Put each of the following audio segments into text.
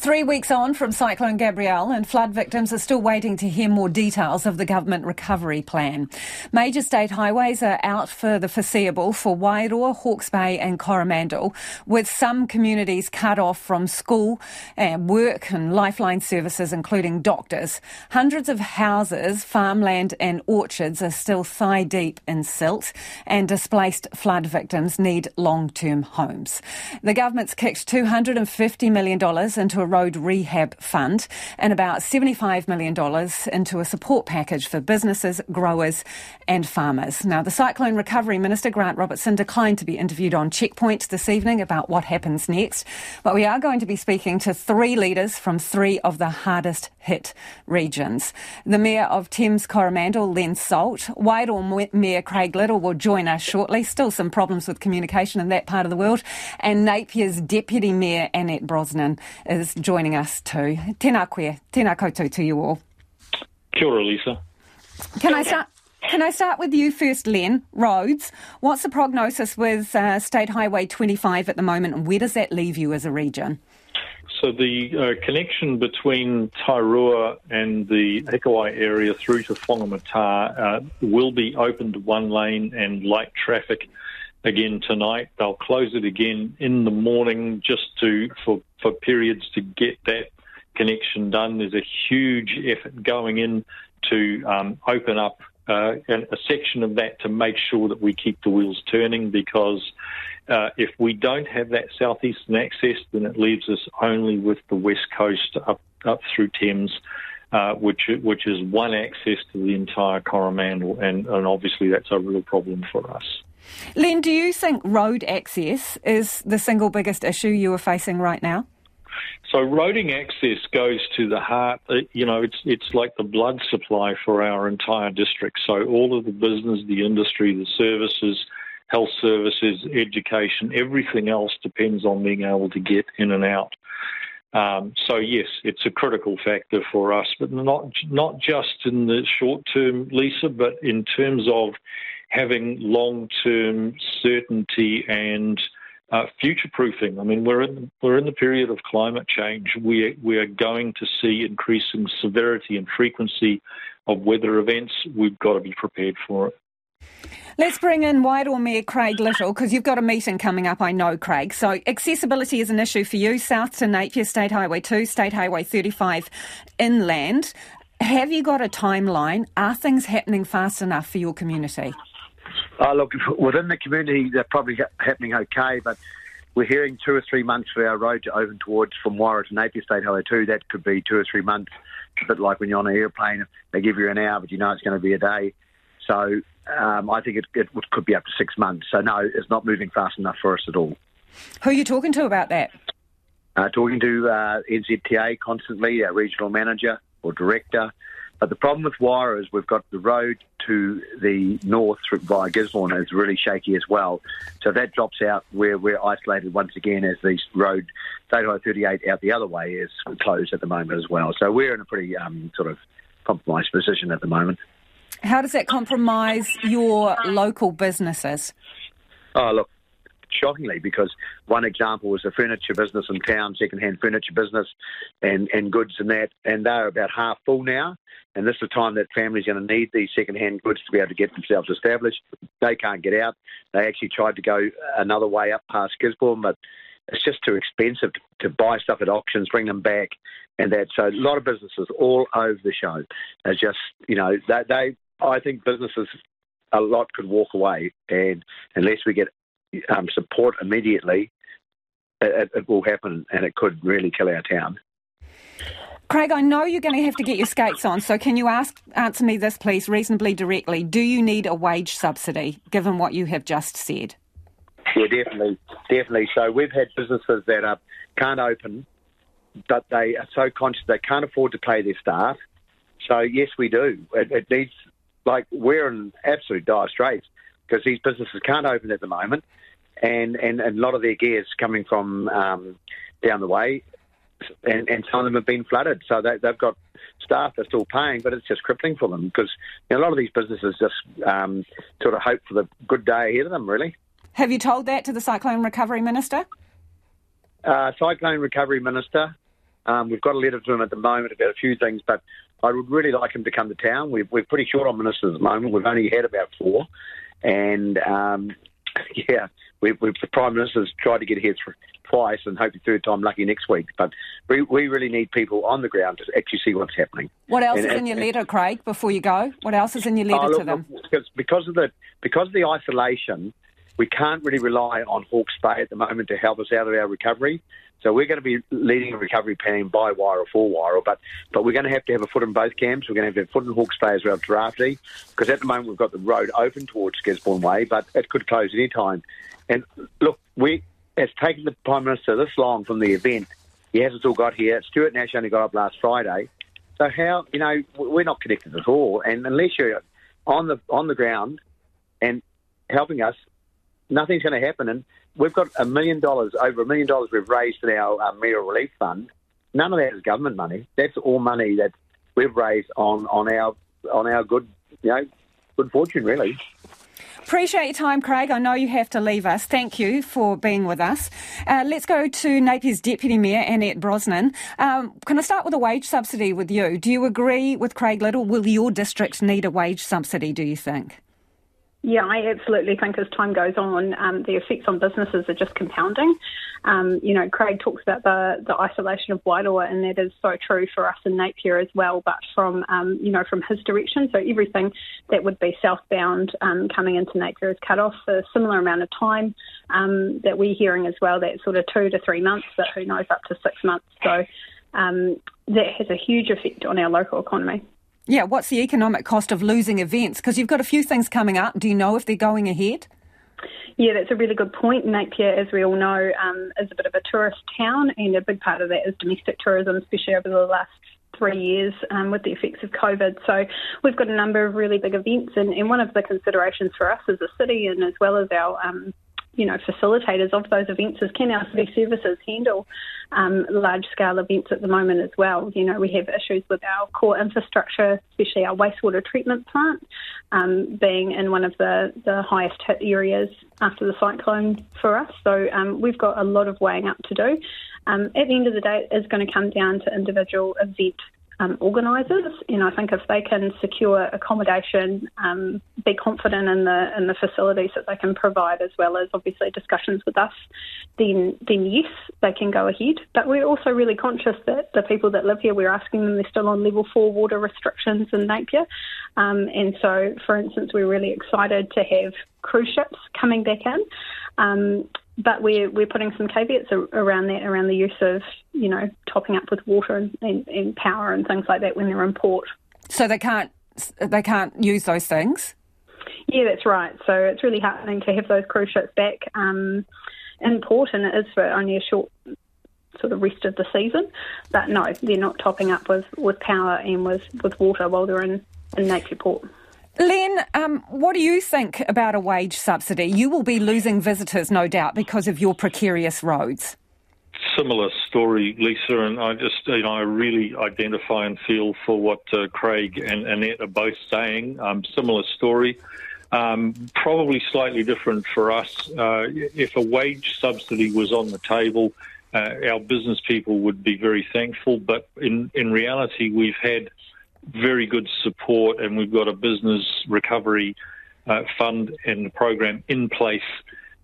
Three weeks on from Cyclone Gabrielle, and flood victims are still waiting to hear more details of the government recovery plan. Major state highways are out for the foreseeable for Wairoa, Hawke's Bay, and Coromandel, with some communities cut off from school, and work, and lifeline services, including doctors. Hundreds of houses, farmland, and orchards are still thigh deep in silt, and displaced flood victims need long term homes. The government's kicked $250 million into a road rehab fund and about $75 million into a support package for businesses, growers, and farmers. Now, the Cyclone Recovery Minister, Grant Robertson, declined to be interviewed on Checkpoint this evening about what happens next, but we are going to be speaking to three leaders from three of the hardest hit regions. The Mayor of Thames Coromandel, Len Salt, Wairoa Mayor Craig Little will join us shortly. Still some problems with communication in that part of the world. And Napier's Deputy Mayor, Annette Brosnan, is joining us too. Tēnā koe, tēnā koutou to you all. Kia ora, Lisa. Can I start? Can I start with you first, Len? Roads. What's the prognosis with uh, State Highway 25 at the moment, and where does that leave you as a region? So the uh, connection between Tairua and the Hikuai area through to Whangamata uh, will be opened one lane and light traffic again tonight. They'll close it again in the morning just to for, for periods to get that connection done. There's a huge effort going in to um, open up uh, a section of that to make sure that we keep the wheels turning because uh, if we don't have that southeastern access, then it leaves us only with the west coast up, up through Thames. Uh, which which is one access to the entire Coromandel, and, and obviously that's a real problem for us. Len, do you think road access is the single biggest issue you are facing right now? So roading access goes to the heart. Uh, you know, it's it's like the blood supply for our entire district. So all of the business, the industry, the services, health services, education, everything else depends on being able to get in and out. Um, so yes, it's a critical factor for us, but not not just in the short term, Lisa, but in terms of having long term certainty and uh, future proofing. I mean, we're in we're in the period of climate change. We we are going to see increasing severity and frequency of weather events. We've got to be prepared for it. Let's bring in Wairoa Mayor Craig Little because you've got a meeting coming up, I know, Craig. So, accessibility is an issue for you, south to Napier, State Highway 2, State Highway 35 inland. Have you got a timeline? Are things happening fast enough for your community? Uh, look, within the community, they're probably happening okay, but we're hearing two or three months for our road to open towards from Wairoa to Napier State Highway 2. That could be two or three months. a bit like when you're on an airplane, they give you an hour, but you know it's going to be a day. So um, I think it, it, could be up to six months. So no, it's not moving fast enough for us at all. Who are you talking to about that? Uh, talking to uh, NZTA constantly, our regional manager or director. But the problem with Wairoa is we've got the road to the north via Gisborne is really shaky as well. So that drops out where we're isolated once again as the road, State Highway 38 out the other way is closed at the moment as well. So we're in a pretty um, sort of compromised position at the moment. How does that compromise your local businesses? Oh, look, shockingly because one example was a furniture business in town, second-hand furniture business, and and goods and that, and they're about half full now. And this is the time that families are going to need these second-hand goods to be able to get themselves established. They can't get out. They actually tried to go another way up past Gisborne, but it's just too expensive to, buy stuff at auctions, bring them back, and that. So a lot of businesses all over the show are just, you know, they, they I think businesses a lot could walk away, and unless we get um, support immediately, it, it, will happen, and it could really kill our town. Craig, I know you're going to have to get your skates on, so can you ask answer me this, please, reasonably directly? Do you need a wage subsidy, given what you have just said? Yeah, definitely, definitely. So we've had businesses that are, can't open, but they are so conscious they can't afford to pay their staff. So yes, we do. It, it needs like we're in absolute dire straits because these businesses can't open at the moment, and, and, and a lot of their gear is coming from um, down the way, and, and some of them have been flooded. So they, have got staff they're still paying, but it's just crippling for them because you know, a lot of these businesses just um, sort of hope for the good day ahead of them, really. Have you told that to the Cyclone Recovery Minister? Uh, Cyclone Recovery Minister Um, we've got a letter to him at the moment about a few things, but I would really like him to come to town. We're, we're pretty short on ministers at the moment. We've only had about four. And um, yeah, we, we, the Prime Minister's tried to get here twice and hope the third time lucky next week. But we, we really need people on the ground to actually see what's happening. What else and, is in your letter, Craig, before you go? What else is in your letter oh, look, to them? Because, because, of the, because of the isolation, we can't really rely on Hawke's Bay at the moment to help us out of our recovery. So we're going to be leading a recovery plan by Wairoa for Wairoa, but but we're going to have to have a foot in both camps. We're going to have to have a foot in Hawke's Bay as well, Drafty, because at the moment we've got the road open towards Gisborne Way, but it could close any time. And look, we it's taken the Prime Minister this long from the event. He hasn't still got here. Stuart Nash only got up last Friday. So how you know we're not connected at all, and unless you're on the on the ground and helping us, nothing's going to happen. And we've got a million dollars, over a million dollars we've raised in our uh, Relief Fund. None of that is government money. That's all money that we've raised on, on our on our good you know good fortune really. Appreciate your time, Craig. I know you have to leave us. Thank you for being with us. Uh, let's go to Napier's Deputy Mayor, Annette Brosnan. Um, can I start with a wage subsidy with you? Do you agree with Craig Little? Will your district need a wage subsidy, do you think? Yeah, I absolutely think as time goes on, um, the effects on businesses are just compounding. Um, you know, Craig talks about the, the isolation of Wairoa, and that is so true for us in Napier as well, but from, um, you know, from his direction. So everything that would be southbound um, coming into Napier is cut off for a similar amount of time um, that we're hearing as well, that sort of two to three months, but who knows, up to six months. So um, that has a huge effect on our local economy. Yeah, what's the economic cost of losing events? Because you've got a few things coming up. Do you know if they're going ahead? Yeah, that's a really good point. Napier, as we all know, um, is a bit of a tourist town, and a big part of that is domestic tourism, especially over the last three years um, with the effects of COVID. So we've got a number of really big events, and, and, one of the considerations for us as a city and as well as our um, you know, facilitators of those events is can our city services handle um, large scale events at the moment as well? You know, we have issues with our core infrastructure, especially our wastewater treatment plant, um, being in one of the, the highest hit areas after the cyclone for us. So um, we've got a lot of weighing up to do. Um, at the end of the day, it is going to come down to individual event um, organisers. And I think if they can secure accommodation, um, be confident in the in the facilities that they can provide, as well as obviously discussions with us, then then yes, they can go ahead. But we're also really conscious that the people that live here, we're asking them they're still on level four water restrictions in Napier, um, and so for instance, we're really excited to have cruise ships coming back in. Um, but we're we're putting some caveats around that, around the use of you know topping up with water and, and, and, power and things like that when they're in port. So they can't they can't use those things. Yeah, that's right. So it's really heartening to have those cruise ships back um, in port, and it is for only a short sort of rest of the season. But no, they're not topping up with, with power and with, with water while they're in, in Napier Port. Len, um, what do you think about a wage subsidy? You will be losing visitors, no doubt, because of your precarious roads. Similar story, Lisa, and I just, you know, I really identify and feel for what uh, Craig and Annette are both saying. Um, similar story. Um, probably slightly different for us. Uh, if a wage subsidy was on the table, uh, our business people would be very thankful. But in, in reality, we've had very good support, and we've got a business recovery uh, fund and program in place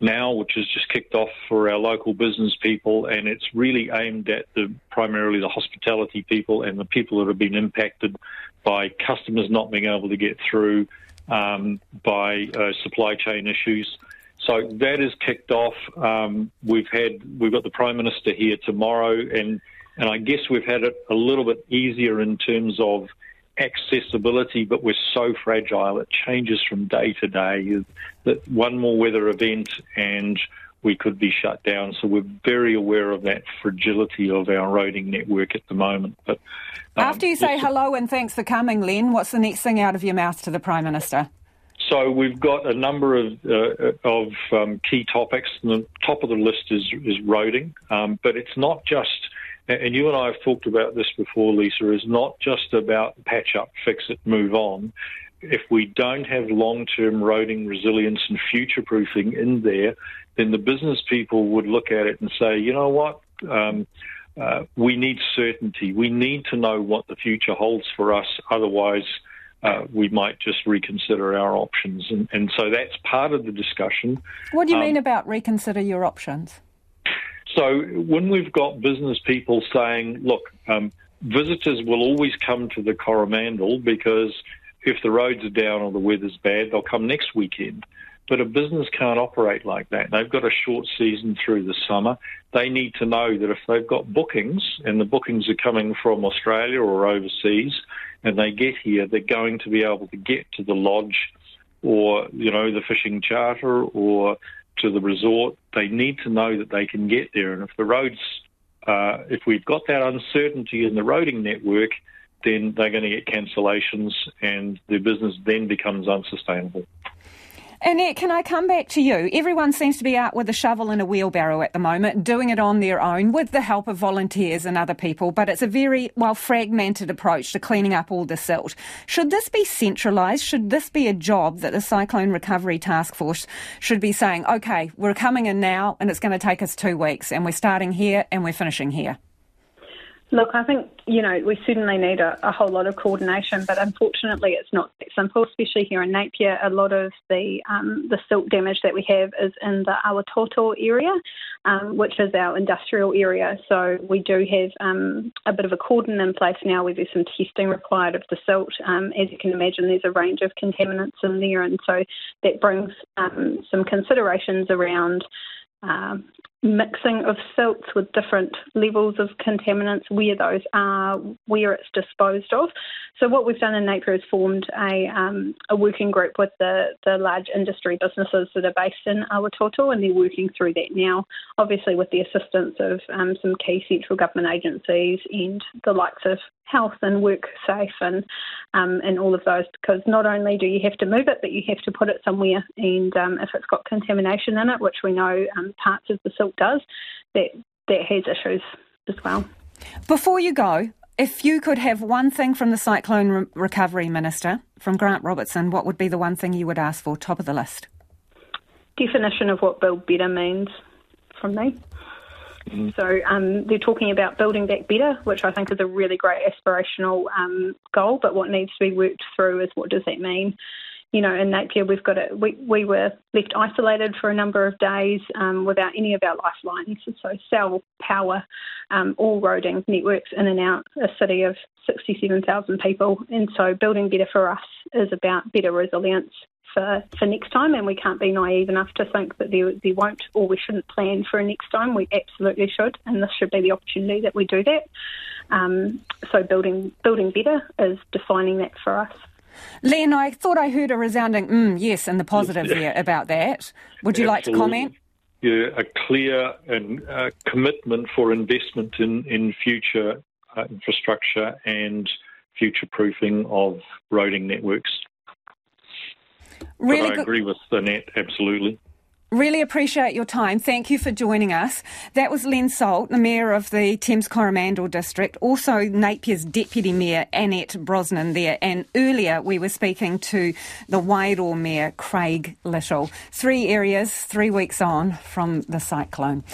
now, which has just kicked off for our local business people, and it's really aimed at the primarily the hospitality people and the people that have been impacted by customers not being able to get through um, by uh, supply chain issues. So that is kicked off. Um, we've had we've got the prime minister here tomorrow, and and I guess we've had it a little bit easier in terms of accessibility, but we're so fragile. It changes from day to day. That one more weather event and we could be shut down. So we're very aware of that fragility of our roading network at the moment. But um, after you say hello and thanks for coming, Len, what's the next thing out of your mouth to the Prime Minister? So we've got a number of uh, of um, key topics. And The top of the list is is roading, um, but it's not just and you and I have talked about this before, Lisa, is not just about patch up, fix it, move on. If we don't have long term roading resilience and future proofing in there, then the business people would look at it and say, you know what? Um, uh, we need certainty. We need to know what the future holds for us. Otherwise, uh, we might just reconsider our options. And, and, so that's part of the discussion. What do you um, mean about reconsider your options? So when we've got business people saying, look, um, visitors will always come to the Coromandel because if the roads are down or the weather's bad, they'll come next weekend. But a business can't operate like that. They've got a short season through the summer. They need to know that if they've got bookings and the bookings are coming from Australia or overseas and they get here, they're going to be able to get to the lodge or, you know, the fishing charter or to the resort. They need to know that they can get there. And if the roads, uh, if we've got that uncertainty in the roading network, then they're going to get cancellations and their business then becomes unsustainable. Annette, can I come back to you? Everyone seems to be out with a shovel and a wheelbarrow at the moment, doing it on their own with the help of volunteers and other people, but it's a very, well, fragmented approach to cleaning up all the silt. Should this be centralised? Should this be a job that the Cyclone Recovery Task Force should be saying, okay, we're coming in now and it's going to take us two weeks and we're starting here and we're finishing here? Look, I think, you know, we certainly need a, a, whole lot of coordination, but unfortunately it's not that simple, especially here in Napier. A lot of the um, the silt damage that we have is in the Awatoto area, um, which is our industrial area. So we do have um, a bit of a cordon in place now where there's some testing required of the silt. Um, as you can imagine, there's a range of contaminants in there, and so that brings um, some considerations around um, mixing of silts with different levels of contaminants, where those are, where it's disposed of. So what we've done in Napier is formed a, um, a working group with the, the large industry businesses that are based in Awatoto, and they're working through that now, obviously with the assistance of um, some key central government agencies and the likes of health and work safe and um, and all of those because not only do you have to move it but you have to put it somewhere and um, if it's got contamination in it which we know um, parts of the silt does that that has issues as well. Before you go, if you could have one thing from the Cyclone Re- Recovery Minister, from Grant Robertson, what would be the one thing you would ask for, top of the list? Definition of what build better means from me. Mm-hmm. So um, they're talking about building back better, which I think is a really great aspirational um, goal. But what needs to be worked through is what does that mean? You know, in Napier, we've got it. We, we were left isolated for a number of days um, without any of our lifelines. So cell, power, um, all roading networks in and out a city of 67,000 people. And so building better for us is about better resilience, for, for next time, and we can't be naive enough to think that there, there won't or we shouldn't plan for a next time. We absolutely should, and this should be the opportunity that we do that. Um, so building building better is defining that for us. Len, I thought I heard a resounding mm, yes in the positive there about that. Would you Absolutely. like to comment? Yeah, a clear and uh, commitment for investment in in future uh, infrastructure and future proofing of roading networks. Really but I agree with Annette, absolutely. Really appreciate your time. Thank you for joining us. That was Len Salt, the Mayor of the Thames Coromandel District, also Napier's Deputy Mayor Annette Brosnan there. And earlier we were speaking to the Wairoa Mayor Craig Little. Three areas, three weeks on from the cyclone.